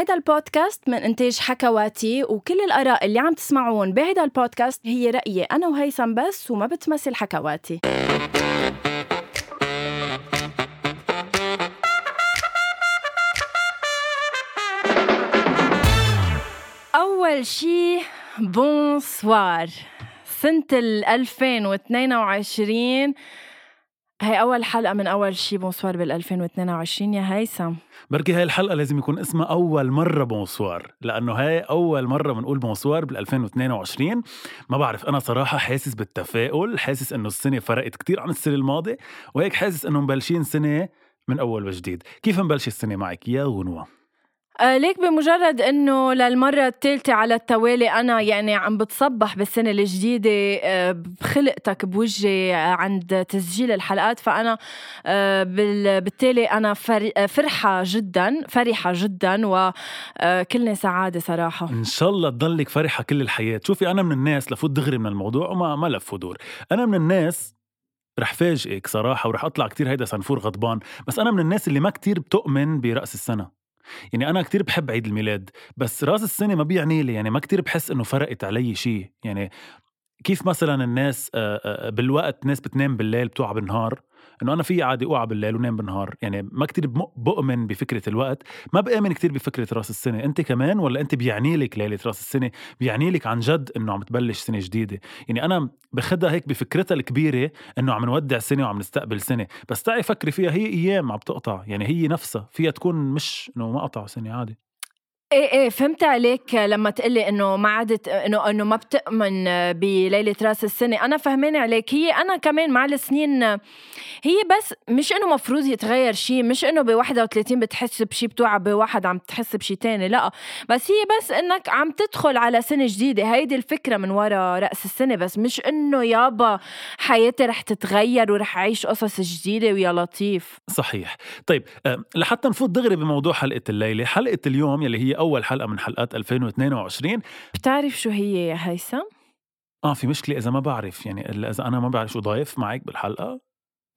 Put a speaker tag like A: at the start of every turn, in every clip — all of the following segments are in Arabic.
A: هيدا البودكاست من إنتاج حكواتي وكل الآراء اللي عم تسمعون بهيدا البودكاست هي رأيي أنا وهيثم بس وما بتمثل حكواتي. أول شي bonsoir سنة ال 2022 هي أول حلقة من أول شي. bonsoir بال 2022 يا هيثم.
B: بركي هاي الحلقة لازم يكون اسمها أول مرة bonsoir لأنه هاي أول مرة بنقول bonsoir بال 2022 ما بعرف أنا صراحة حاسس بالتفاؤل حاسس إنه السنة فرقت كتير عن السنة الماضية وهيك حاسس إنه مبلشين سنة من أول وجديد. كيف مبلش السنة معك؟ يا غنوة؟
A: آه ليك بمجرد إنه للمرة الثالثه على التوالي أنا يعني عم بتصبح بالسنة الجديدة آه بخلقتك بوجهي آه عند تسجيل الحلقات. فأنا بالتالي أنا فرحة جدا فرحة جدا وكلنا سعاده صراحة.
B: إن شاء الله تضلك فرحة كل الحياة. شوفي أنا من الناس لفوت دغري من الموضوع وما ما لف ودور. أنا من الناس رح فاجئك صراحة ورح أطلع كتير هيدا سنفور غضبان بس أنا من الناس اللي ما كتير بتؤمن برأس السنة. يعني أنا كتير بحب عيد الميلاد بس راس السنة ما بيعني لي يعني ما كتير بحس إنه فرقت علي شيء يعني كيف مثلا الناس بالوقت ناس بتنام بالليل بتوعى بالنهار إنه أنا في عادي اوعى بالليل ونام بالنهار. يعني ما كتير بؤمن بفكرة الوقت. ما بآمن كتير بفكرة رأس السنة. أنت كمان ولا أنت بيعني لك ليلة رأس السنة؟ بيعني لك عن جد إنه عم تبلش سنة جديدة. يعني أنا بخدها هيك بفكرتها الكبيرة إنه عم نودع سنة وعم نستقبل سنة. بس تعي فكري فيها. هي أيام عم تقطع. يعني هي نفسها. فيها تكون مش إنه ما قطع سنة عادي.
A: إيه إيه فهمت عليك لما تقلي إنه ما عادت إنه إنه ما بتؤمن بليلة رأس السنة. أنا فهمانه عليك. هي أنا كمان مع السنين هي بس مش إنه مفروض يتغير شيء مش إنه ب 31 بتحس بشيء بتوعى بواحد عم تحس بشيء تاني لا. بس هي بس إنك عم تدخل على سنة جديدة. هيدي الفكرة من وراء رأس السنة بس. مش إنه يابا حياتي رح تتغير ورح أعيش قصص جديدة ويا لطيف.
B: صحيح. طيب لحتى نفوت دغري بموضوع حلقة الليلة. حلقة اليوم يلي هي أول حلقة من حلقات 2022
A: بتعرف شو هي يا هيثم؟
B: آه في مشكلة إذا ما بعرف يعني إذا أنا ما بعرف شو ضايف معك بالحلقة.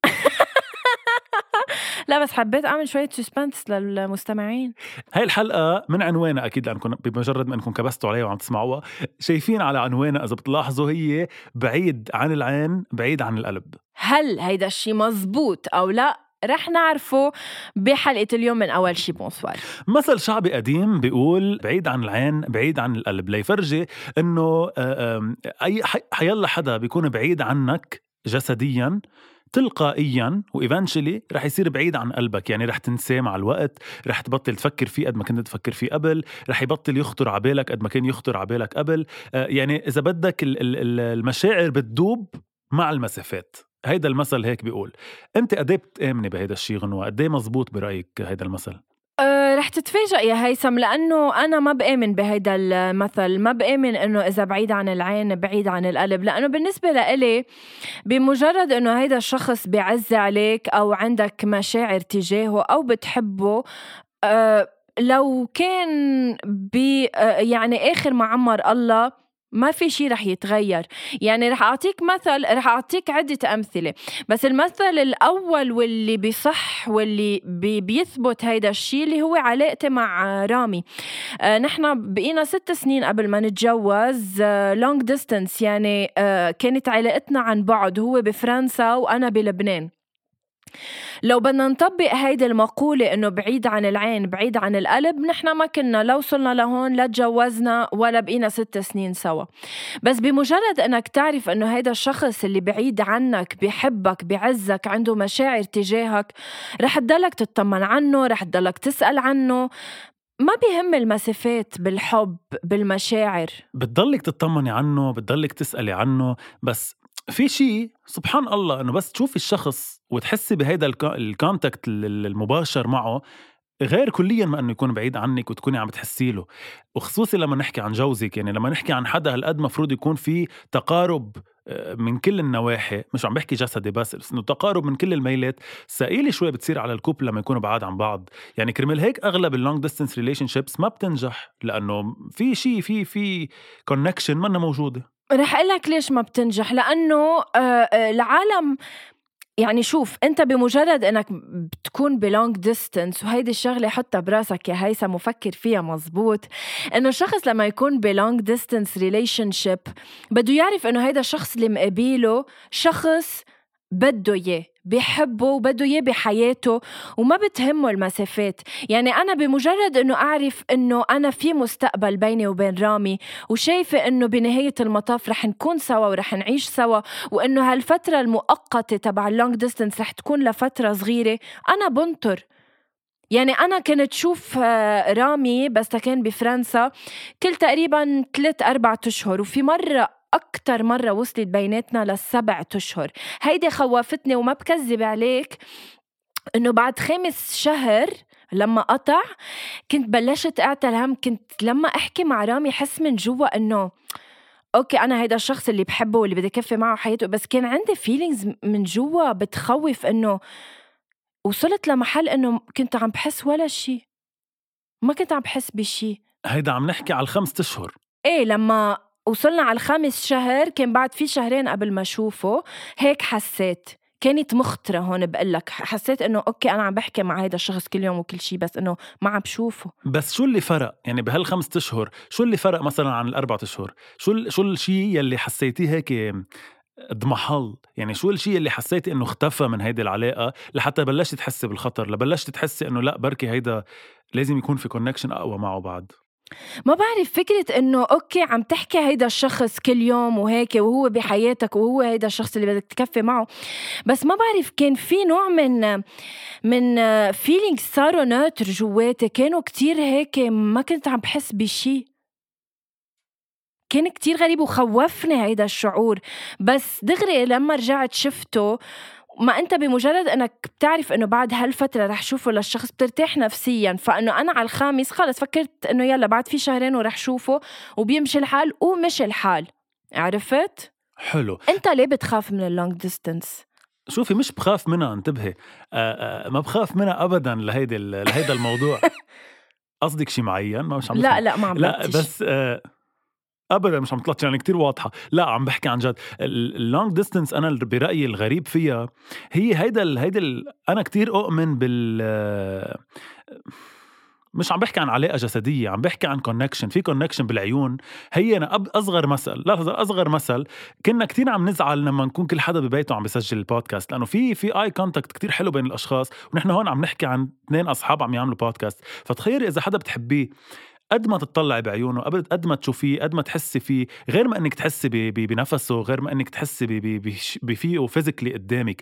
A: لا بس حبيت أعمل شوية suspense للمستمعين.
B: هاي الحلقة من عنوانها أكيد لأنكم بمجرد ما إنكم كبستوا عليها وعم تسمعوها شايفين على عنوانها إذا بتلاحظوا هي بعيد عن العين بعيد عن القلب.
A: هل هيدا الشيء مزبوط أو لا؟ رح نعرفه بحلقة اليوم من أول شي. bonsoir.
B: مثل شعبي قديم بيقول بعيد عن العين بعيد عن القلب. ليفرجي إنه أي حيلا حدا بيكون بعيد عنك جسديا تلقائيا و eventually رح يصير بعيد عن قلبك. يعني رح تنساه مع الوقت رح تبطل تفكر فيه قد ما كنت تفكر فيه قبل رح يبطل يخطر على بالك قد ما كان يخطر على بالك قبل. يعني إذا بدك المشاعر بتدوب مع المسافات. هيدا المثل هيك بيقول أنت قد إيه بتآمني بهيدا الشيء غنوة؟ قد إيه مزبوط برأيك هيدا المثل؟
A: أه رح تتفاجئ يا هيثم لأنه أنا ما بآمن بهيدا المثل ما بآمن إنه إذا بعيد عن العين بعيد عن القلب لأنه بالنسبة لإلي بمجرد إنه هيدا الشخص بيعز عليك أو عندك مشاعر تجاهه أو بتحبه أه لو كان ب أه يعني آخر ما عمر الله ما في شيء رح يتغير. يعني رح أعطيك مثل رح أعطيك عدة أمثلة. بس المثل الأول واللي بصح واللي بي بيثبت هيدا الشيء اللي هو علاقتي مع رامي. آه نحن بقينا ست سنين قبل ما نتجوز long آه distance يعني آه كانت علاقتنا عن بعد هو بفرنسا وأنا بلبنان. لو بدنا نطبق هيدي المقولة إنه بعيد عن العين بعيد عن القلب نحن ما كنا لو وصلنا لهون لا تجوزنا ولا بقينا ست سنين سوا. بس بمجرد إنك تعرف إنه هيدا الشخص اللي بعيد عنك بحبك بعزك عنده مشاعر تجاهك رح تضلك تطمن عنه رح تضلك تسأل عنه. ما بيهم المسافات بالحب بالمشاعر.
B: بتضلك تطمني عنه بتضلك تسألي عنه بس في شيء سبحان الله إنه بس تشوفي الشخص وتحسي بهيدا الكونتاكت المباشر معه غير كليا ما إنه يكون بعيد عنك وتكوني عم تحسي له. وخصوصي لما نحكي عن جوزك يعني لما نحكي عن حدا هالقد مفروض يكون في تقارب آه، من كل النواحي. مش عم بحكي جسدي بس بس إنه تقارب من كل الميلات. ثقيله شوي بتصير على ال couple لما يكونوا بعاد عن بعض. يعني كرمال هيك أغلب ال long distance relationships ما بتنجح لأنه في شيء في في connection منها موجودة.
A: رح أقول لك ليش ما بتنجح لأنه آه، آه، العالم يعني شوف أنت بمجرد إنك بتكون ب long distance وهيدي الشغلة حطها براسك يا هيثم وفكر فيها مزبوط إنه الشخص لما يكون ب long distance relationship بده يعرف إنه هيدا الشخص اللي مقابله شخص بده إياه بيحبه وبده إياه بحياته وما بتهمه المسافات. يعني أنا بمجرد إنه أعرف إنه أنا في مستقبل بيني وبين رامي وشايفة إنه بنهاية المطاف رح نكون سوا ورح نعيش سوا وإنه هالفترة المؤقتة تبع ال long distance رح تكون لفترة صغيرة أنا بنطر. يعني أنا كنت شوف آه، رامي بس كان بفرنسا كل تقريبا ثلاث أربعة أشهر وفي مرة أكتر مرة وصلت بيناتنا للسبع أشهر. هيدي خوفتني وما بكذب عليك إنه بعد خامس شهر لما قطع كنت بلشت أعتل هم كنت لما أحكي مع رامي حس من جوا إنه okay أنا هيدا الشخص اللي بحبه واللي بدي كفي معه حياته. بس كان عندي feelings من جوا بتخوف إنه وصلت لمحل إنه كنت عم بحس ولا شيء ما كنت عم بحس بشيء
B: هيدا عم نحكي على الخمسة أشهر.
A: إيه لما وصلنا على الخامس شهر كان بعد في شهرين قبل ما أشوفه هيك حسيت. كانت مخطرة هون بقول لك. حسيت إنه أوكي أنا عم بحكي مع هيدا الشخص كل يوم وكل شيء بس إنه ما عم بشوفه.
B: بس شو اللي فرق؟ يعني بهالخمسة أشهر شو اللي فرق مثلا عن الأربعة أشهر؟ شو شو الشيء يلي حسيتيه هيك اضمحل؟ يعني شو الشيء اللي حسيتي إنه اختفى من هيدي العلاقة لحتى بلشت تحسي بالخطر؟ لبلشت تحسي إنه لا بركي هيدا لازم يكون في connection أقوى معه بعد.
A: ما بعرف فكرة إنه okay عم تحكي هيدا الشخص كل يوم وهيك وهو بحياتك وهو هيدا الشخص اللي بدك تكفي معه بس ما بعرف كان في نوع من من feeling صاروا neutre جواتي. كانوا كتير هيك ما كنت عم بحس بشي. كان كتير غريب وخوفني هيدا الشعور. بس دغري لما رجعت شفته ما انت بمجرد انك بتعرف انه بعد هالفترة رح شوفه للشخص بترتاح نفسيا فإنه أنا على الخامس خلص فكرت إنه يلا بعد في شهرين ورح شوفه وبيمشي الحال ومشي الحال. عرفت؟
B: حلو.
A: انت ليه بتخاف من ال long distance؟
B: شوفي مش بخاف منها انتبهي. آآ آه، آآ آه، ما بخاف منها ابدا لهيدي لهيدا الموضوع. قصدك شيء معين؟ ما مش عم
A: لا لا ما عم
B: لا بس آه ابدا مش عم تطلع يعني كتير واضحة. لا عم بحكي عن جد. ال long distance أنا برأيي الغريب فيها هي هيدا هيدا أنا كتير أؤمن بال مش عم بحكي عن علاقة جسدية عم بحكي عن connection في connection بالعيون. هي أنا أصغر مثل. لا أصغر مثل. كنا كتير عم نزعل لما نكون كل حدا ببيته عم بيسجل البودكاست لأنه في في eye contact كتير حلو بين الأشخاص ونحن هون عم نحكي عن اثنين أصحاب عم يعملوا بودكاست فتخيلي إذا حدا بتحبيه قد ما تطلعي بعيونه قد ما تشوفيه قد ما تحسي فيه غير ما إنك تحسي بنفسه غير ما إنك تحسي بفيه physically قدامك.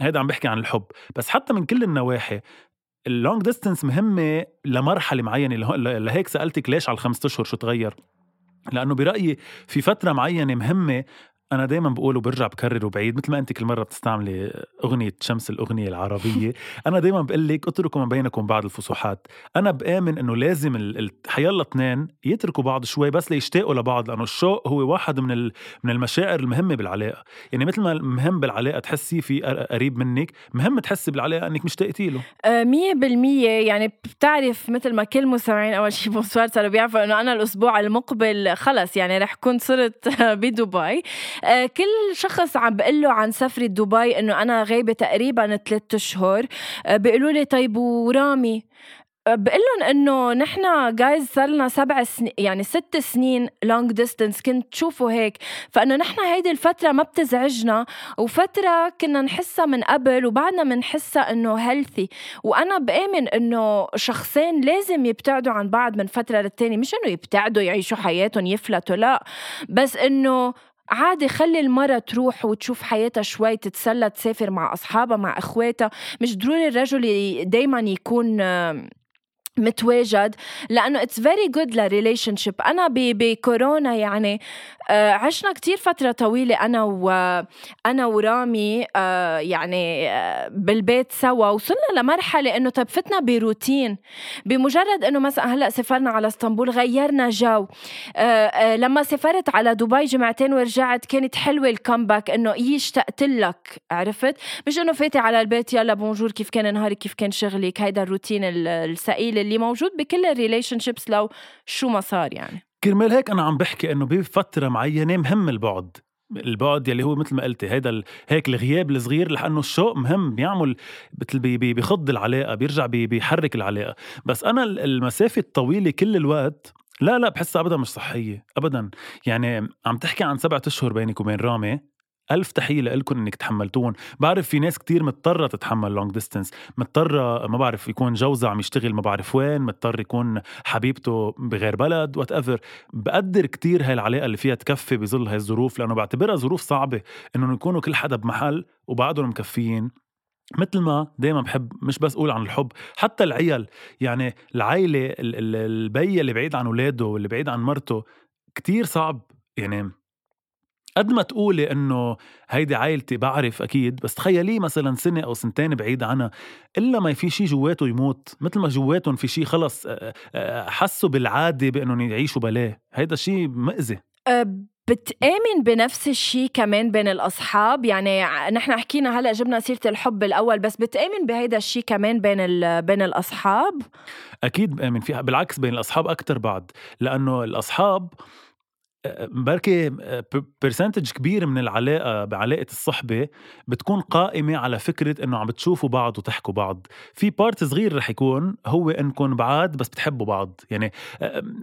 B: هيدا عم بحكي عن الحب. بس حتى من كل النواحي ال long distance مهمة لمرحلة معينة. لهيك سألتك ليش على الخمسة أشهر شو تغير؟ لأنه برأيي في فترة معينة مهمة أنا دائما بقول وبرجع بكرر وبعيد مثل ما أنت كل مرة بتستعملي أغنية شمس الأغنية العربية. أنا دائما بقول لك اتركوا ما بينكم بعض الفسحات أنا بآمن إنه لازم حيلا اثنين يتركوا بعض شوي بس ليشتاقوا لبعض لأنه الشوق هو واحد من من المشاعر المهمة بالعلاقة. يعني مثل ما مهم بالعلاقة تحسي في قريب منك مهم تحسي بالعلاقة إنك مشتاقتي له.
A: آه، مية بالمية. يعني بتعرف مثل ما كل مستمعين أول شيء بونسوار صاروا بيعرفوا إنه أنا الأسبوع المقبل خلص يعني رح كون صرت بدبي. آه، كل شخص عم بقول له عن سفرة دبي إنه أنا غايبة تقريبا ثلاثة أشهر. آه، بيقولوا لي طيب ورامي؟ بقول لهم إنه نحن جايز صار لنا سبع سنين يعني ست سنين long distance كنت تشوفوا هيك. فإنه نحن هيدي الفترة ما بتزعجنا. وفترة كنا نحسها من قبل وبعدنا بنحسها إنه healthy وأنا بآمن إنه شخصين لازم يبتعدوا عن بعض من فترة للتانية. مش إنه يبتعدوا يعيشوا حياتهم يفلتوا لا. بس إنه عادي خلي المرة تروح وتشوف حياتها شوي تتسلى تسافر مع أصحابها مع إخواتها. مش ضروري الرجل دايما يكون متواجد لأنه it's very good ل relationship أنا بكورونا يعني آه، عشنا كتير فترة طويلة أنا وأنا ورامي آه، يعني آه، بالبيت سوا وصلنا لمرحلة إنه طيب فتنا بروتين. بمجرد إنه مثلا هلأ سافرنا على إسطنبول غيرنا جو. لما سافرت على دبي جمعتين ورجعت كانت حلوة ال comeback إنه إيه اشتقت لك عرفت؟ مش إنه فايتة على البيت يلا bonjour كيف كان نهارك كيف كان شغلك؟ هيدا الروتين الثقيل اللي موجود بكل ال relationships لو شو ما صار يعني.
B: كرمال هيك أنا عم بحكي إنه بفترة معينة مهم البعد. البعد يلي هو مثل ما قلتي هيدا ال... هيك الغياب الصغير لأنه الشوق مهم بيعمل بي... بي... بيخض العلاقة بيرجع بي... بيحرك العلاقة. بس أنا المسافة الطويلة كل الوقت لا لا بحسها ابدا مش صحية ابدا. يعني عم تحكي عن سبعة أشهر بينك وبين رامي ألف تحية لكم إنك تحملتوهم بعرف في ناس كتير مضطرة تتحمل long distance مضطرة ما بعرف يكون جوزها عم يشتغل ما بعرف وين مضطر يكون حبيبته بغير بلد whatever بقدر كتير هاي العلاقة اللي فيها تكفي بظل هاي الظروف لأنه بعتبرها ظروف صعبة إنه يكونوا كل حدا بمحل وبعدهم مكفيين. مثل ما دايما بحب مش بس أقول عن الحب حتى العيال. يعني العيلة البي اللي بعيد عن أولاده واللي بعيد عن مرته كتير صعب. يعني قد ما تقولي إنه هيدي عائلتي بعرف أكيد بس تخيليه مثلا سنة أو سنتين بعيد عنها إلا ما في شيء جواته يموت مثل ما جواتهم في شيء خلص حسوا بالعادة بإنهم يعيشوا بلاه. هيدا شيء مأذي.
A: بتآمن بنفس الشيء كمان بين الأصحاب؟ يعني نحن حكينا هلأ جبنا سيرة الحب الأول بس بتآمن بهيدا الشيء كمان بين بين الأصحاب؟
B: أكيد بآمن فيها بالعكس بين الأصحاب أكتر بعد لأنه الأصحاب بركي percentage كبير من العلاقة بعلاقة الصحبة بتكون قائمة على فكرة إنه عم بتشوفوا بعض وتحكوا بعض. في part صغير رح يكون هو إنكم بعاد بس بتحبوا بعض. يعني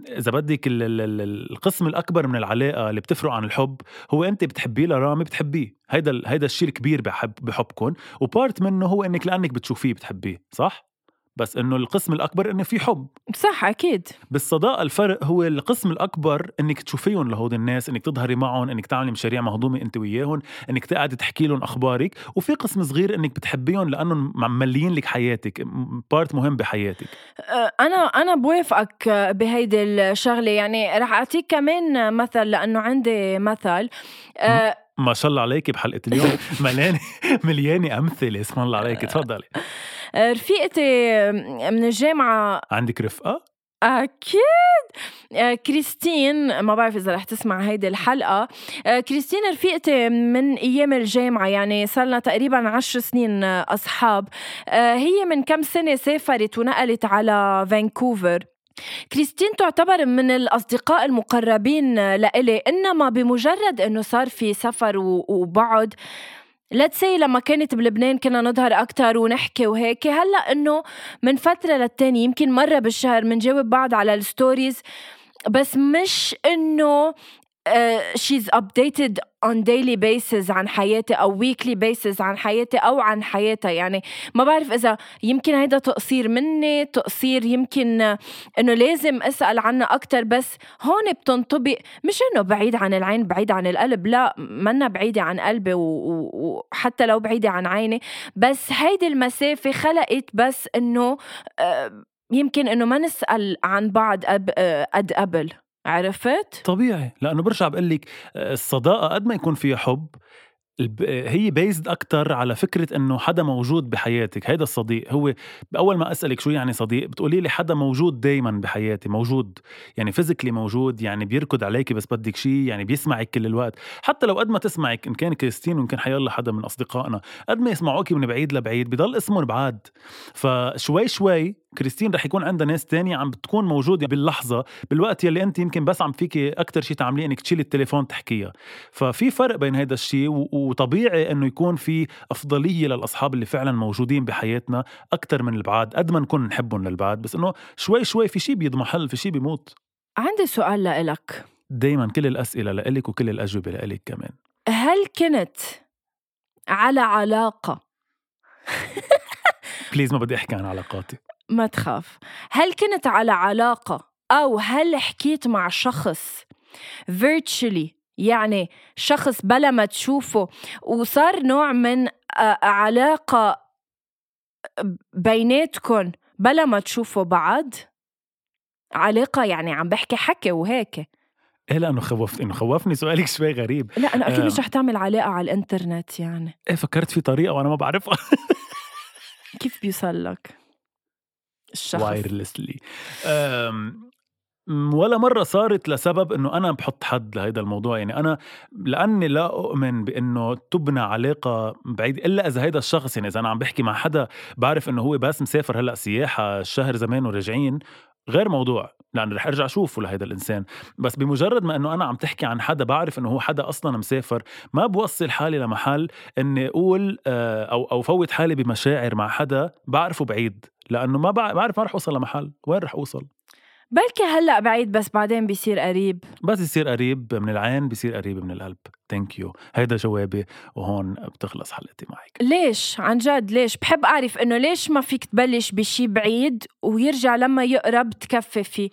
B: إذا بدك القسم الأكبر من العلاقة اللي بتفرق عن الحب هو أنت بتحبيه لرامي بتحبيه. هيدا هيدا الشيء الكبير بحب بحبكم. و part منه هو إنك لأنك بتشوفيه بتحبيه صح؟ بس إنه القسم الأكبر إنه في حب.
A: صح أكيد.
B: بالصداقة الفرق هو القسم الأكبر إنك تشوفيهم لهود الناس إنك تظهري معهم إنك تعملي مشاريع مهضومة أنت وياهم إنك تقعدي تحكي لهم أخبارك وفي قسم صغير إنك بتحبيهم لأنهم ممليين لك حياتك part مهم بحياتك.
A: أنا أنا بوافقك بهيدي الشغلة. يعني رح أعطيك كمان مثل لأنه عندي مثل.
B: أه ما شاء الله عليك بحلقة اليوم. مليانة مليانة أمثلة. اسم الله عليك تفضلي.
A: رفيقتي من الجامعة.
B: عندك رفقة؟
A: أكيد. آه، كريستين ما بعرف إذا رح تسمع هيدي الحلقة. آه، كريستين رفيقتي من أيام الجامعة يعني صار لنا تقريبا عشر سنين أصحاب. هي من كم سنة سافرت ونقلت على فانكوفر. كريستين تعتبر من الأصدقاء المقربين لإلي إنما بمجرد إنه صار في سفر وبعد let's say لما كانت بلبنان كنا نظهر أكتر ونحكي وهيك. هلأ إنه من فترة للتانية يمكن مرة بالشهر منجاوب بعض على ال stories بس مش إنه she's uh, updated on daily basis عن حياتي أو weekly basis عن حياتي أو عن حياتها. يعني ما بعرف إذا يمكن هيدا تقصير مني تقصير يمكن إنه لازم أسأل عنها أكثر بس هون بتنطبق مش إنه بعيد عن العين بعيد عن القلب لا منا بعيدة عن قلبي وحتى لو بعيدة عن عيني. بس هيدي المسافة خلقت بس إنه uh, يمكن إنه ما نسأل عن بعض uh, قد قبل. عرفت؟
B: طبيعي. لأنه برجع بقول لك آه، الصداقة قد ما يكون فيها حب هي بيزد أكثر على فكرة إنه حدا موجود بحياتك. هيدا الصديق هو أول ما أسألك شو يعني صديق بتقولي لي حدا موجود دائما بحياتي موجود. يعني physically موجود يعني بيركض عليك بس بدك شيء يعني بيسمعك كل الوقت. حتى لو قد ما تسمعك إن كان كريستين وإن كان حيالله حدا من أصدقائنا قد ما يسمعوك من بعيد لبعيد بضل اسمهم بعاد. فشوي شوي كريستين رح يكون عندها ناس تانية عم بتكون موجودة باللحظة بالوقت يلي أنت يمكن بس عم فيكي أكثر شيء تعمليه إنك تشيلي التليفون تحكيها. ففي فرق بين هذا الشيء وطبيعي إنه يكون في أفضلية للأصحاب اللي فعلا موجودين بحياتنا أكثر من البعاد قد ما نكون نحبهم للبعاد بس إنه شوي شوي في شيء بيضمحل في شيء بيموت.
A: عندي سؤال لإلك.
B: دايما كل الأسئلة لإلك وكل الأجوبة لإلك كمان.
A: هل كنت على علاقة؟
B: بليز ما بدي أحكي عن علاقاتي.
A: ما تخاف. هل كنت على علاقة أو هل حكيت مع شخص virtually يعني شخص بلا ما تشوفه وصار نوع من علاقة بيناتكم بلا ما تشوفوا بعض علاقة يعني عم بحكي حكي وهيك.
B: إيه لأنه خوفت إنه خوفني. سؤالك شوي غريب.
A: لا أنا أكيد مش رح تعمل علاقة على الإنترنت يعني.
B: إيه فكرت في طريقة وأنا ما بعرفها.
A: كيف بيوصل لك؟
B: الشخص. وايرلسلي ولا مرة صارت لسبب إنه أنا بحط حد لهيدا الموضوع. يعني أنا لأني لا أؤمن بإنه تبنى علاقة بعيد إلا إذا هيدا الشخص يعني إذا أنا عم بحكي مع حدا بعرف إنه هو بس مسافر هلأ سياحة شهر زمان وراجعين غير موضوع. لأن رح أرجع أشوفه لهيدا الإنسان. بس بمجرد ما إنه أنا عم تحكي عن حدا بعرف إنه هو حدا أصلا مسافر ما بوصل حالي لمحل إني أقول آه، أو أو فوت حالي بمشاعر مع حدا بعرفه بعيد. لأنه ما بعرف ما رح أوصل لمحل؟ وين رح أوصل؟
A: بلكي هلأ بعيد بس بعدين بيصير قريب.
B: بس يصير قريب من العين بيصير قريب من القلب. thank you هيدا جوابي وهون بتخلص حلقتي معك.
A: ليش؟ عن جد ليش؟ بحب أعرف إنه ليش ما فيك تبلش بشي بعيد ويرجع لما يقرب تكفي فيه؟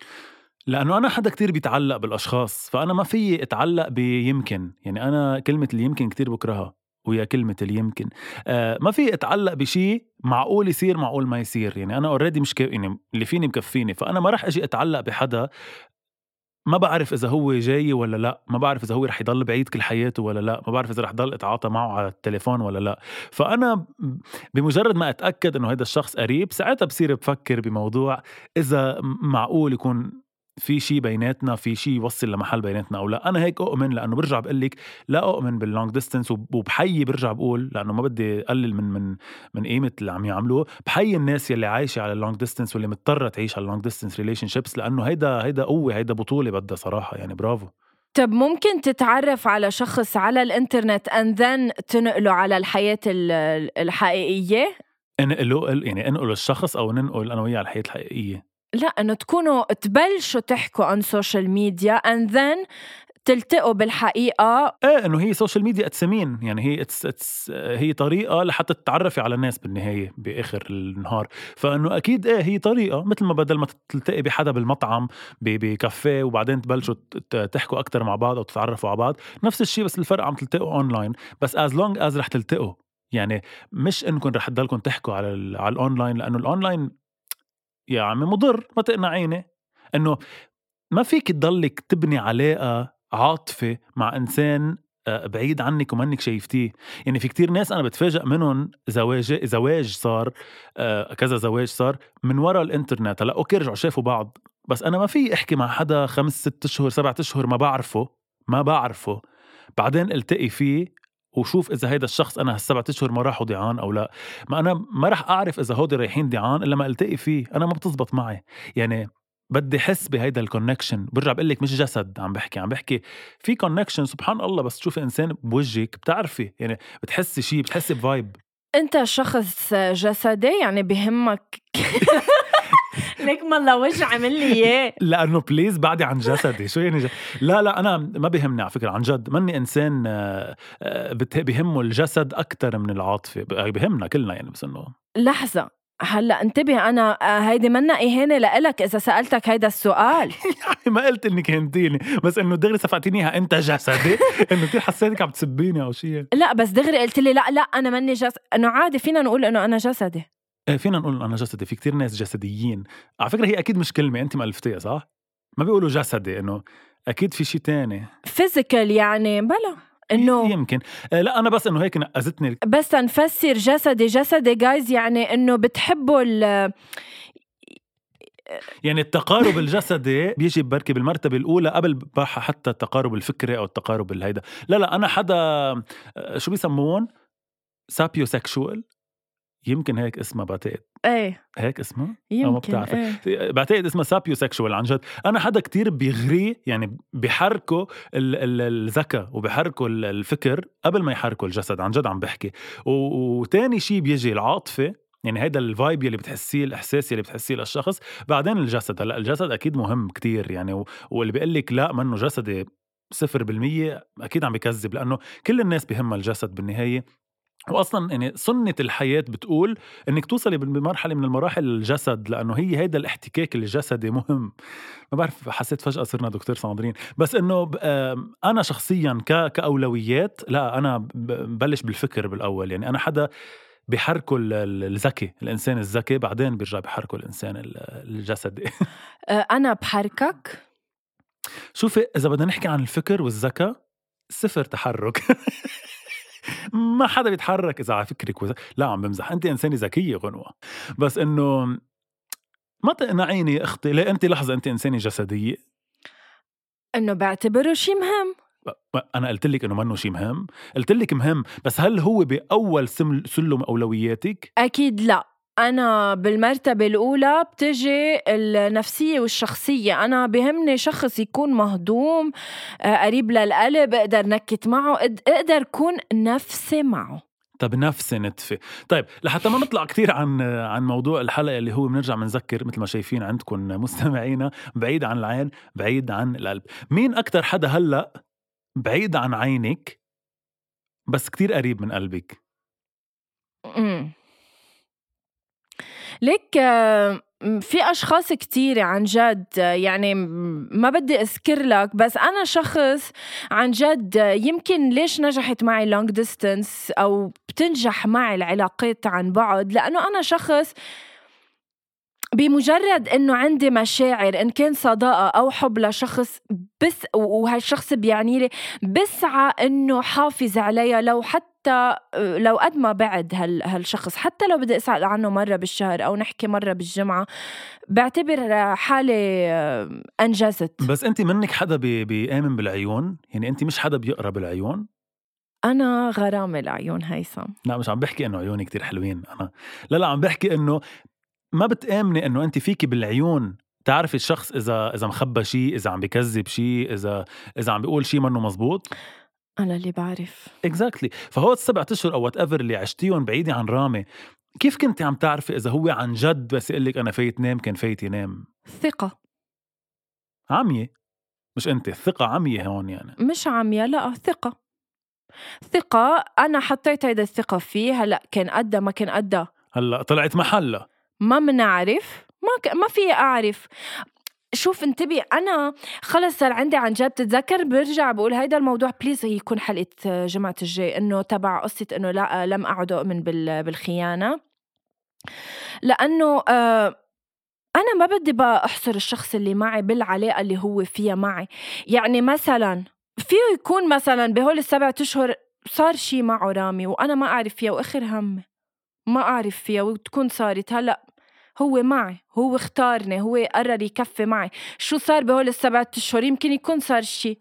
B: لأنه أنا حدا كتير بيتعلق بالأشخاص فأنا ما في أتعلق بيمكن. يعني أنا كلمة اللي يمكن كتير بكرهها. ويا كلمة اللي يمكن. آه ما في اتعلق بشيء معقول يصير معقول ما يصير. يعني أنا already مش ك... يعني اللي فيني مكفيني. فأنا ما راح أجي أتعلق بحدا ما بعرف إذا هو جاي ولا لا. ما بعرف إذا هو رح يضل بعيد كل حياته ولا لا. ما بعرف إذا رح ضل اتعاطى معه على التليفون ولا لا. فأنا بمجرد ما أتأكد إنه هذا الشخص قريب ساعتها بصير بفكر بموضوع إذا معقول يكون في شيء بيناتنا في شيء يوصل لمحل بيناتنا أو لا. أنا هيك أؤمن لأنه برجع بقول لك لا أؤمن بال long distance وبحيي برجع بقول لأنه ما بدي اقلل من من من قيمة اللي عم يعملوه. بحيي الناس يلي عايشة على ال long distance واللي مضطرة تعيش على ال long distance relationships لأنه هيدا هيدا قوة هيدا بطولة بدها صراحة. يعني برافو.
A: طب ممكن تتعرف على شخص على الإنترنت and then تنقله على الحياة الحقيقية؟
B: انقله يعني انقله الشخص أو ننقل أنا وياه على الحياة الحقيقية.
A: لا إنه تكونوا تبلشوا تحكوا عن social media and then تلتقوا بالحقيقة.
B: إيه إنه هي social media it's mean يعني هي it's it's هي طريقة لحتى تتعرفي على الناس بالنهاية بآخر النهار. فإنه أكيد إيه هي طريقة مثل ما بدل ما تلتقي بحدا بالمطعم بكافيه وبعدين تبلشوا تحكوا أكثر مع بعض أو تتعرفوا على بعض نفس الشيء بس الفرق عم تلتقوا اونلاين بس as long as رح تلتقوا. يعني مش إنكم رح تضلكم تحكوا على على الاونلاين لأنه الاونلاين يا عمي مضر ما تقنعيني. إنه ما فيك تضلك تبني علاقة عاطفة مع إنسان آه، بعيد عنك ومنك شايفتيه. يعني في كتير ناس أنا بتفاجئ منهم زواج زواج صار آه، كذا زواج صار من وراء الإنترنت. هلأ okay رجعوا شافوا بعض. بس أنا ما في أحكي مع حدا خمس ست أشهر سبعة أشهر ما بعرفه ما بعرفه. بعدين التقي فيه وشوف إذا هيدا الشخص أنا هالسبعة أشهر ما راحوا ضيعان أو لا. ما أنا ما راح أعرف إذا هودي رايحين ضيعان إلا ما ألتقي فيه. أنا ما بتزبط معي. يعني بدي احس بهيدا ال connection برجع بقول لك مش جسد عم بحكي عم بحكي في connection سبحان الله بس تشوفي إنسان بوجهك بتعرفي. يعني بتحسي شيء بتحسي ب
A: vibe أنت شخص جسدي يعني بهمك. ليك ما الله وجه عمل لي إياه.
B: لأنه please بعدي عن جسدي. شو يعني. لا لا أنا ما بيهمني على فكرة. عن جد ماني إنسان آه، آه، بهمه الجسد أكثر من العاطفة. بهمنا كلنا يعني بس انه
A: لحظة. هلأ انتبه أنا آه، هيدي منا إهانة لإلك إذا سألتك هيدا السؤال.
B: يعني ما قلت إنك هنتيني بس إنه دغري صفقتيني إياها. أنت جسدي؟ إنه كثير حسيتك عم تسبيني أو شيء؟
A: لا بس دغري قلت لي لا لا أنا ماني جسد إنه عادي فينا نقول إنه أنا جسدي.
B: فينا نقول أنا جسدي في كتير ناس جسديين. على فكرة هي أكيد مش كلمة انت مالفتيها صح؟ ما بيقولوا جسدي إنه أكيد في شيء تاني.
A: physical يعني بلا إنه
B: يمكن. آه، لا أنا بس إنه هيك نقزتني
A: بس نفسر جسدي جسدي جايز يعني إنه بتحبوا ال
B: يعني التقارب الجسدي بيجي بركي بالمرتبة الأولى قبل حتى التقارب الفكري أو التقارب الهيدا. لا لا أنا حدا آه، شو بيسمون sapiosexual يمكن هيك اسمها بعتقد.
A: إيه.
B: هيك اسمها؟
A: يمكن
B: إيه. بعتقد اسمها sapiosexual عن جد. أنا حدا كتير بيغري يعني بحركه الذكاء وبحركه الفكر قبل ما يحركه الجسد عن جد عم بحكي. وتاني شيء بيجي العاطفة يعني هيدا ال vibe يلي بتحسيه الإحساس يلي بتحسيه للشخص. بعدين الجسد. هلأ الجسد أكيد مهم كتير يعني واللي بيقول لك لا منه جسدي صفر بالمية أكيد عم بكذب لأنه كل الناس بهمها الجسد بالنهاية. واصلا يعني سنة الحياة بتقول إنك توصلي بمرحلة من المراحل الجسد لأنه هي هيدا الاحتكاك الجسدي مهم. ما بعرف حسيت فجأة صرنا دكتور صادرين بس إنه أنا شخصيا كأولويات لا أنا ببلش بالفكر بالأول. يعني أنا حدا بحركه الذكي الإنسان الذكي بعدين بيرجع بحركه الإنسان الجسدي.
A: أنا بحركك؟
B: شوفي إذا بدنا نحكي عن الفكر والذكاء صفر تحرك. ما حدا بيتحرك إذا على فكرك وز... لا عم بمزح. انت إنسانة ذكية غنوه بس إنه ما تقنعيني يا أختي ليه انت لحظة انت إنسانة جسدية؟
A: إنه بعتبره شيء مهم.
B: أنا قلت لك إنه منه شيء مهم. قلت لك مهم بس هل هو بأول سلم أولوياتك؟
A: أكيد لا. أنا بالمرتبة الأولى بتجي النفسية والشخصية. أنا بهمني شخص يكون مهضوم آه، قريب للقلب أقدر نكت معه أقدر كون نفسي معه.
B: طب نفسي نتفة طيب لحتى ما نطلع كثير عن عن موضوع الحلقة اللي هو بنرجع بنذكر مثل ما شايفين عندكم مستمعينا بعيد عن العين بعيد عن القلب. مين أكتر حدا هلأ بعيد عن عينك بس كتير قريب من قلبك؟
A: امم ليك في أشخاص كتيرة عن جد يعني ما بدي أذكر لك بس أنا شخص عن جد يمكن ليش نجحت معي long distance أو بتنجح معي العلاقات عن بعد؟ لأنه أنا شخص بمجرد إنه عندي مشاعر إن كان صداقة أو حب لشخص بس وهالشخص بيعني لي بسعى إنه حافظ عليها لو حتى لو قد ما بعد هال هالشخص. حتى لو بدي أسأل عنه مرة بالشهر أو نحكي مرة بالجمعة بعتبر حالي أنجزت.
B: بس انت منك حدا بيآمن بالعيون؟ يعني انت مش حدا بيقرا بالعيون
A: أنا غرامة العيون هيثم.
B: لا مش عم بحكي إنه عيوني كتير حلوين أنا. لا لا عم بحكي إنه ما بتآمني إنه انت فيكي بالعيون. تعرفي الشخص إذا إذا مخبى شيء إذا عم بكذب شيء إذا إذا عم بيقول شيء منه مزبوط؟
A: أنا اللي بعرف.
B: exactly. فهو السبع أشهر أو whatever اللي عشتيهم بعيدة عن رامي كيف كنت عم تعرفي إذا هو عن جد بس يقول لك أنا فايت نام كان فايت ينام
A: ثقة.
B: عميا. مش انت الثقة عميا هون يعني.
A: مش عميا لا ثقة. ثقة أنا حطيت هيدا الثقة فيه هلأ كان قدها ما كان قدها
B: هلأ طلعت محلها
A: ما منعرف ما ك... ما في أعرف. شوف انتبه أنا خلص صار عندي عن جد بتتذكر برجع بقول هيدا الموضوع بليز يكون حلقة جمعة الجاي إنه تبع قصة إنه لا لم اعد اؤمن بالخيانة. لأنه آه أنا ما بدي بقى أحصر الشخص اللي معي بالعلاقة اللي هو فيها معي. يعني مثلا فيه يكون مثلا بهول السبع أشهر صار شي معه رامي وأنا ما أعرف فيها وآخر همي ما أعرف فيها وتكون صارت. هلأ هو معي هو اختارني هو قرر يكفي معي. شو صار بهول السبعة أشهر؟ يمكن يكون صار شي.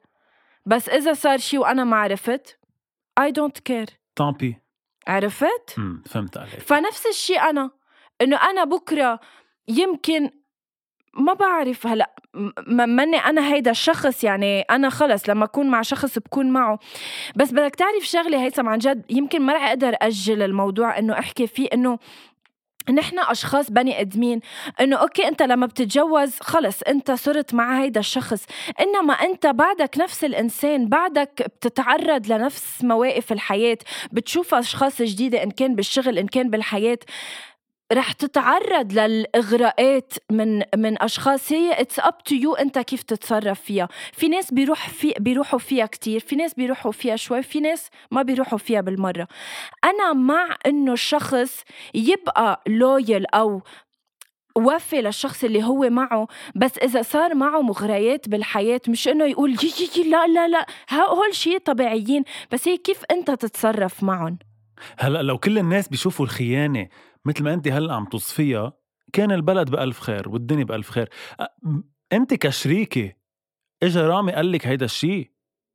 A: بس إذا صار شي وأنا ما عرفت I don't care.
B: طامبي
A: عرفت؟
B: امم فهمت عليك.
A: فنفس الشيء أنا إنه أنا بكرة يمكن ما بعرف هلأ ماني أنا هيدا الشخص يعني أنا خلص لما أكون مع شخص بكون معه. بس بدك تعرف شغلة هيثم عن جد يمكن ما رح أقدر أجل الموضوع إنه أحكي فيه إنه نحن أشخاص بني إدمين. إنه okay أنت لما بتتجوز خلص أنت صرت مع هيدا الشخص. إنما أنت بعدك نفس الإنسان بعدك بتتعرض لنفس مواقف الحياة بتشوف أشخاص جديدة إن كان بالشغل إن كان بالحياة. رح تتعرض للإغراءات من من أشخاص. هي it's up to you أنت كيف تتصرف فيها. في ناس بيروح في بيروحوا فيها كتير في ناس بيروحوا فيها شوي في ناس ما بيروحوا فيها بالمرة. أنا مع إنه الشخص يبقى لويل أو وفي للشخص اللي هو معه بس إذا صار معه مغريات بالحياة مش إنه يقول يي يي لا لا لا. هول شيء طبيعيين بس هي كيف أنت تتصرف معهم؟
B: هلأ لو كل الناس بيشوفوا الخيانة مثل ما انت هلأ عم توصفيها كان البلد بألف خير والدنيا بألف خير. انت كشريكة اجى رامي قال لك هيدا الشيء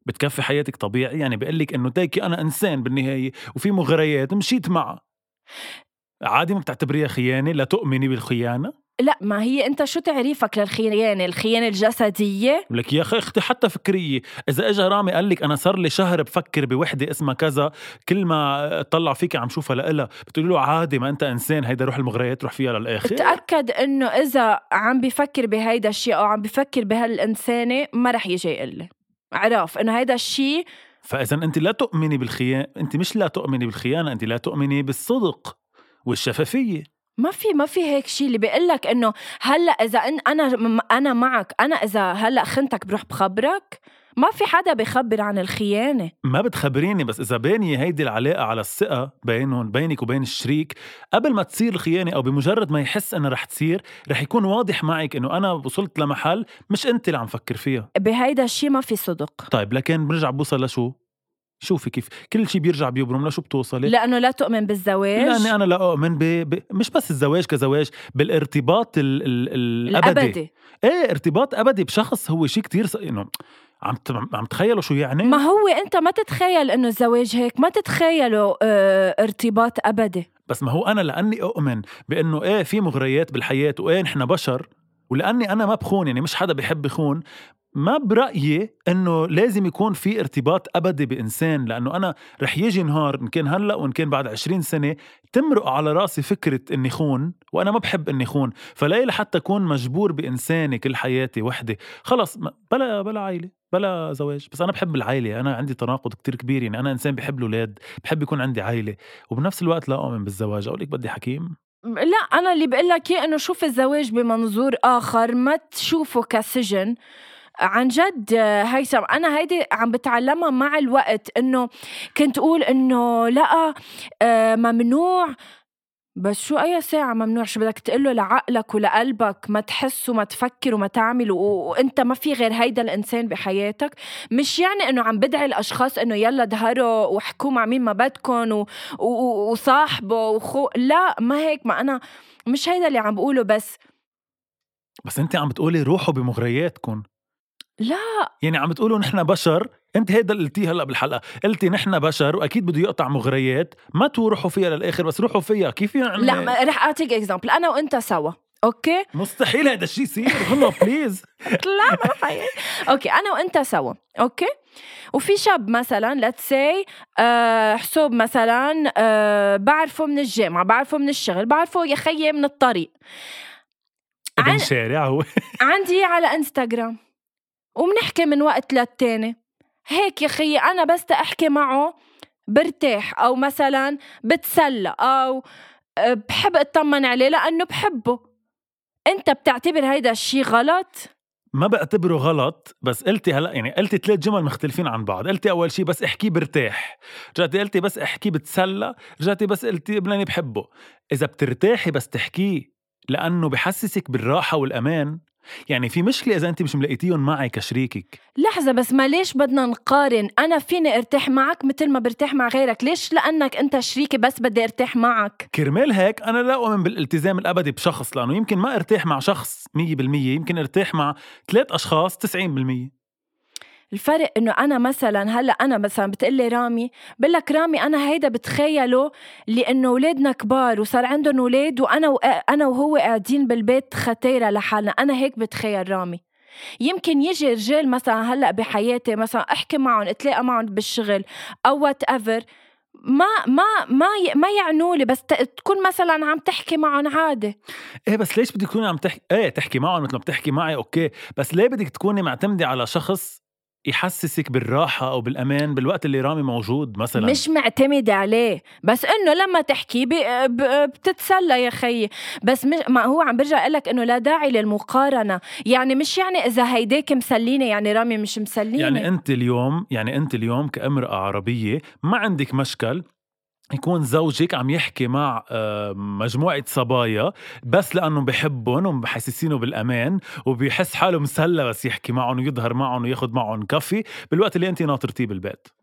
B: بتكفي حياتك طبيعي؟ يعني بقول لك إنه تيكي أنا إنسان بالنهاية وفي مغريات مشيت معها. عادي ما بتعتبريها خيانة لا تؤمني بالخيانة.
A: لا ما هي أنت شو تعريفك للخيانة؟ الخيانة الجسدية؟
B: لك يا أخي أختي حتى فكرية. إذا اجى رامي قال لك أنا صار لي شهر بفكر بوحدة اسمها كذا كل ما طلع فيك عم شوفها لإلها بتقولي له عادي ما أنت إنسان هيدا روح المغريات روح فيها للآخر.
A: تاكد إنه إذا عم بفكر بهيدا الشيء أو عم بفكر بهالإنسانة ما رح يجي يقول لي. عرف؟ إنه هيدا الشيء
B: فإذا أنت لا تؤمني بالخيانة أنت مش لا تؤمني بالخيانة أنت لا تؤمني بالصدق والشفافية.
A: ما في ما في هيك شيء اللي بيقول لك إنه هلأ إذا إن أنا أنا معك أنا إذا هلأ خنتك بروح بخبرك؟ ما في حدا بخبر عن الخيانة.
B: ما بتخبريني بس إذا بانية هيدي العلاقة على الثقة بينهم بينك وبين الشريك قبل ما تصير الخيانة أو بمجرد ما يحس إنها رح تصير رح يكون واضح معك إنه أنا وصلت لمحل مش أنت اللي عم فكر فيها.
A: بهيدا الشيء ما في صدق.
B: طيب لكن برجع بوصل لشو؟ شوفي كيف كل شيء بيرجع بيبرم لشو بتوصلي؟
A: لأنه لا تؤمن بالزواج.
B: لاني أنا لا أؤمن ب... ب... مش بس الزواج كزواج بالارتباط ال... ال... الأبدي. الأبدي. إيه ارتباط أبدي بشخص هو شيء كتير إنه عم عم تخيلوا شو يعني؟
A: ما هو أنت ما تتخيل إنه الزواج هيك ما تتخيلوا آه ارتباط أبدي.
B: بس ما هو أنا لأني أؤمن بإنه إيه في مغريات بالحياة وإيه نحن بشر ولأني أنا ما بخون يعني مش حدا بيحب يخون ما برأيي إنه لازم يكون في ارتباط أبدي بإنسان لأنه أنا رح يجي نهار ان كان هلأ وان كان بعد 20 سنة تمرق على رأسي فكرة إني خون وأنا ما بحب إني خون. فلا لحتى أكون مجبور بانسانه كل حياتي وحده خلص بلا بلا عائله بلا زواج. بس أنا بحب العائله أنا عندي تناقض كتير كبير. يعني أنا إنسان بحب الأولاد بحب يكون عندي عائله وبنفس الوقت لا أؤمن بالزواج. أقول لك بدي حكيم.
A: لا أنا اللي بقول لك إنه شوف الزواج بمنظور آخر ما تشوفه كسجن. عن جد هيثم أنا هيدي عم بتعلمها مع الوقت إنه كنت أقول إنه لا آه، ممنوع. بس شو أي ساعة ممنوع؟ شو بدك تقله لعقلك ولقلبك؟ ما تحس وما تفكر وما تعمل وأنت ما في غير هيدا الإنسان بحياتك. مش يعني إنه عم بدعي الأشخاص إنه يلا دهروا وحكوا مع مين ما بدكم و... و... وصاحبوا وخو لا ما هيك ما أنا مش هيدا اللي عم بقوله بس.
B: بس أنت عم بتقولي روحوا بمغرياتكم
A: لا.
B: يعني عم تقولوا نحن بشر؟ انت هيدا اللي قلتيه هلا بالحلقة. قلتي نحن بشر وأكيد بده يقطع مغريات. ما تروحوا فيها للآخر بس روحوا فيها. كيف يعني؟
A: لا رح أعطيك example أنا وأنت سوا. okay؟
B: مستحيل هذا الشيء يصير. غنى please
A: لا ما okay أنا وأنت سوا. okay؟ وفي شاب مثلا let's say أه حسوب مثلا أه بعرفه من الجامعة بعرفه من الشغل بعرفه يا خيي من الطريق.
B: ابن شارع هو.
A: عندي على انستغرام وبنحكي من وقت للتاني. هيك يا خيي أنا بس أحكي معه برتاح أو مثلا بتسلى أو آه، بحب أطمن عليه لأنه بحبه. أنت بتعتبر هيدا الشي غلط؟
B: ما بعتبره غلط بس قلتي هلا يعني قلتي ثلاث جمل مختلفين عن بعض. قلتي أول شيء بس احكي برتاح. رجعتي قلتي بس احكي بتسلى. رجعتي بس قلتي بلاني بحبه. إذا بترتاحي بس تحكيه لأنه بحسسك بالراحة والأمان. يعني في مشكلة إذا أنت مش ملاقيتيهم معي كشريكك؟
A: لحظة بس ما ليش بدنا نقارن. أنا فيني أرتاح معك مثل ما برتاح مع غيرك. ليش؟ لأنك أنت شريكي بس بدي أرتاح معك.
B: كرمال هيك أنا لا أؤمن بالالتزام الأبدي بشخص لأنه يمكن ما أرتاح مع شخص 100% يمكن أرتاح مع ثلاث أشخاص 90%
A: الفرق إنه أنا مثلا هلأ أنا مثلا بتقلي رامي بقول لك رامي أنا هيدا بتخيله لإنه أولادنا كبار وصار عندهم أولاد وأنا. أنا وهو قاعدين بالبيت ختيره لحالنا. أنا هيك بتخيل رامي. يمكن يجي رجال مثلا هلأ بحياتي مثلا أحكي معهم أتلاقى معهم بالشغل أو وات ايفر ما ما ما ما يعنوا لي بس تكون مثلا عم تحكي معهم عادي.
B: إيه بس ليش بدك تكوني عم تحكي إيه تحكي معهم مثل ما بتحكي معي أوكي. بس ليه بدك تكوني معتمدة على شخص يحسسك بالراحة أو بالأمان بالوقت اللي رامي موجود مثلا.
A: مش معتمدة عليه بس إنه لما تحكي بتتسلى يا خيي بس مش ما هو عم برجع لك إنه لا داعي للمقارنة. يعني مش يعني إذا هيداك مسليني يعني رامي مش مسليني
B: يعني أنت اليوم يعني أنت اليوم كأمرأة عربية ما عندك مشكل يكون زوجك عم يحكي مع آه، مجموعة صبايا بس لأنه بحبهم ومحسسينه بالأمان وبيحس حاله مسلى بس يحكي معهم ويظهر معهم وياخد معهم كافي بالوقت اللي أنت ناطرتيه بالبيت.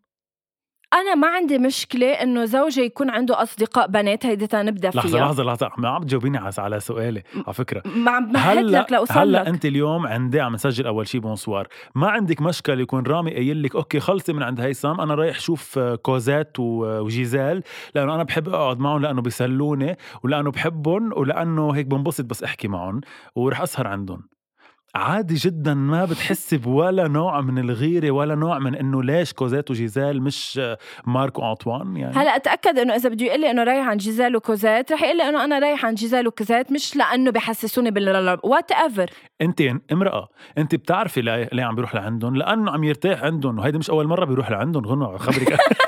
A: أنا ما عندي مشكلة إنه زوجي يكون عنده أصدقاء بنات هيدي تنبدا فيها
B: لحظة لحظة لحظة. ما عم تجاوبيني على سؤالي على فكرة.
A: ما عم بمهد لك لأوصل
B: هلأ أنت اليوم عندي عم نسجل أول شيء بونسوار. ما عندك مشكله يكون رامي قايل لك أوكي خلصي من عند هيثم أنا رايح شوف جوزات وجيزال لأنه أنا بحب أقعد معهم لأنه بيسلوني ولأنه بحبهم ولأنه هيك بنبسط بس أحكي معهم ورح أسهر عندهم. عادي جدا ما بتحسي بولا نوع من الغيرة ولا نوع من إنه ليش جوزات وجيزال مش مارك وانطوان يعني؟
A: هلأ أتأكد إنه إذا بده يقول لي إنه رايح عن جيزال وجوزات رح يقول لي إنه أنا رايح عن جيزال وجوزات مش لأنه بحسسوني بال whatever
B: انت امرأة أنت بتعرفي ليه عم بيروح لعندهم؟ لأنه عم يرتاح عندهم وهيدي مش أول مرة بيروح لعندهم غنى خبرك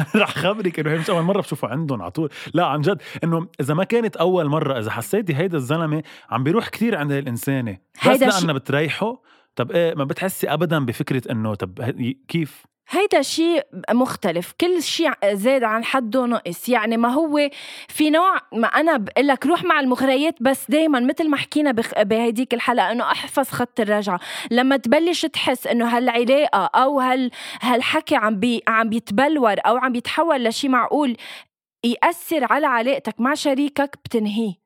B: رح خبرك انه هي مش أول مرة بشوفه عندهم على طول. لا عن جد إنه إذا ما كانت أول مرة إذا حسيتي هيدا الزلمة عم بيروح كثير عند الإنسانة بس لأنه بتريحه طب إيه ما بتحسي ابدا بفكرة إنه طب كيف؟
A: هيدا شيء مختلف. كل شيء زاد عن حده نقص. يعني ما هو في نوع ما أنا بقول لك روح مع المغريات بس دائما مثل ما حكينا بهديك الحلقة إنه أحفظ خط الرجعة. لما تبلش تحس إنه هالعلاقة أو هال هالحكي عم بي عم بيتبلور أو عم بيتحول لشيء معقول يأثر على علاقتك مع شريكك بتنهيه.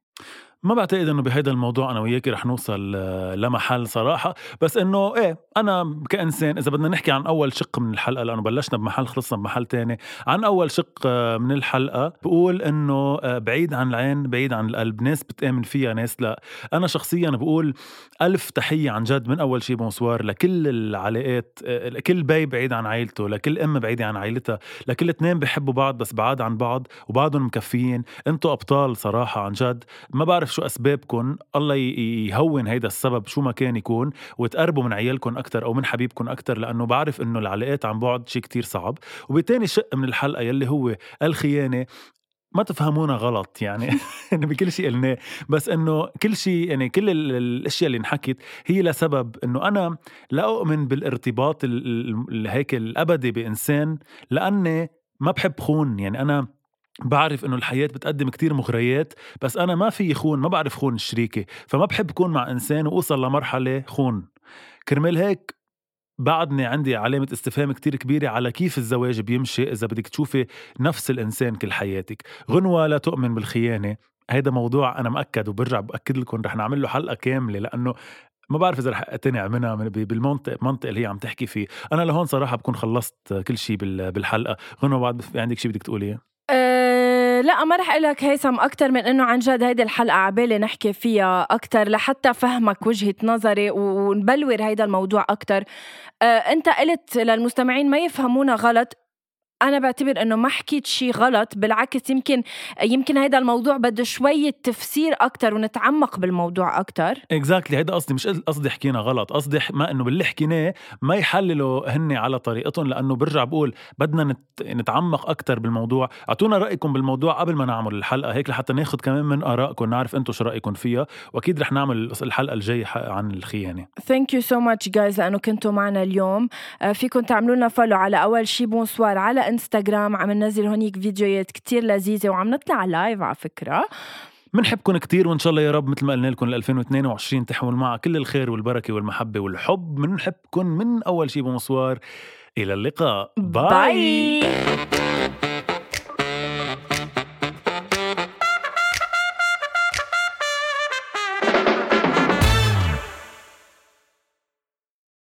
B: ما بعتقد إنه بهيدا الموضوع أنا وياك رح نوصل آه، لمحل صراحة. بس إنه إيه أنا كإنسان إذا بدنا نحكي عن أول شق من الحلقة لأنه بلشنا بمحل خلصنا بمحل تاني عن أول شق آه، من الحلقة بقول إنه آه، بعيد عن العين بعيد عن القلب ناس بتآمن فيها ناس لا. أنا شخصيا بقول ألف تحية عن جد من أول شيء بونسوار لكل العلاقات لكل بي بعيد عن عائلته لكل أم بعيدة عن عائلتها لكل اثنين بحبوا بعض بس بعاد عن بعض وبعضهم مكفيين. إنتوا أبطال صراحة عن جد. ما بعرف شو اسبابكم الله يهون هيدا السبب شو ما كان يكون وتقربوا من عيالكم أكثر أو من حبيبكم أكثر لأنه بعرف إنه العلاقات عن بعد شيء كتير صعب. وبتاني شق من الحلقة يلي هو الخيانة. ما تفهمونا غلط يعني بكل شيء قلناه. بس إنه كل شيء يعني كل الأشياء اللي انحكت هي لسبب إنه أنا لا أؤمن بالارتباط هيك الأبدي بإنسان لأني ما بحب خون. يعني أنا بعرف إنه الحياة بتقدم كتير مغريات بس أنا ما في خون ما بعرف خون الشريكة فما بحب كون مع إنسان وأوصل لمرحلة خون. كرمال هيك بعدني عندي علامة استفهام كتير كبيرة على كيف الزواج بيمشي إذا بدك تشوفي نفس الإنسان كل حياتك. غنوة لا تؤمن بالخيانة هيدا موضوع أنا مأكد وبرجع بأكد لكم رح نعمل له حلقة كاملة لأنه ما بعرف إذا رح أقتنع منها بالمنطق المنطق اللي هي عم تحكي فيه. أنا لهون صراحة بكون خلصت كل شيء بالحلقة. غنوة بعد عندك شيء بدك تقوليه
A: أه لا ما رح لك هيثم أكثر من إنه عن جد هيدي الحلقة عبالي نحكي فيها أكثر لحتى فهمك وجهة نظري ونبلور هيدا الموضوع أكثر أه أنت قلت للمستمعين ما يفهمونا غلط. أنا بعتبر إنه ما حكيت شيء غلط بالعكس يمكن يمكن هذا الموضوع بده شوية تفسير أكثر ونتعمق بالموضوع أكثر
B: اكزاكتلي هيدا قصدي مش قصدي حكينا غلط قصدي ما إنه باللي حكيناه ما يحللوا هن على طريقتهم لأنه برجع بقول بدنا نت... نتعمق أكثر بالموضوع. أعطونا رأيكم بالموضوع قبل ما نعمل الحلقة هيك لحتى ناخذ كمان من آرائكم نعرف أنتم شو رأيكم فيها وأكيد رح نعمل الحلقة الجاية عن الخيانة.
A: Thank you so much guys لأنه كنتوا معنا اليوم. آه، فيكم تعملوا لنا follow على أول شي bonsoir على انستغرام عم ننزل هونيك فيديوهات كتير لذيذة وعم نطلع live على فكرة.
B: بنحبكم كتير وإن شاء الله يا رب مثل ما قلنا لكم 2022 تحمل معها كل الخير والبركة والمحبة والحب. بنحبكم من أول شي bonsoir إلى اللقاء.
A: bye, bye.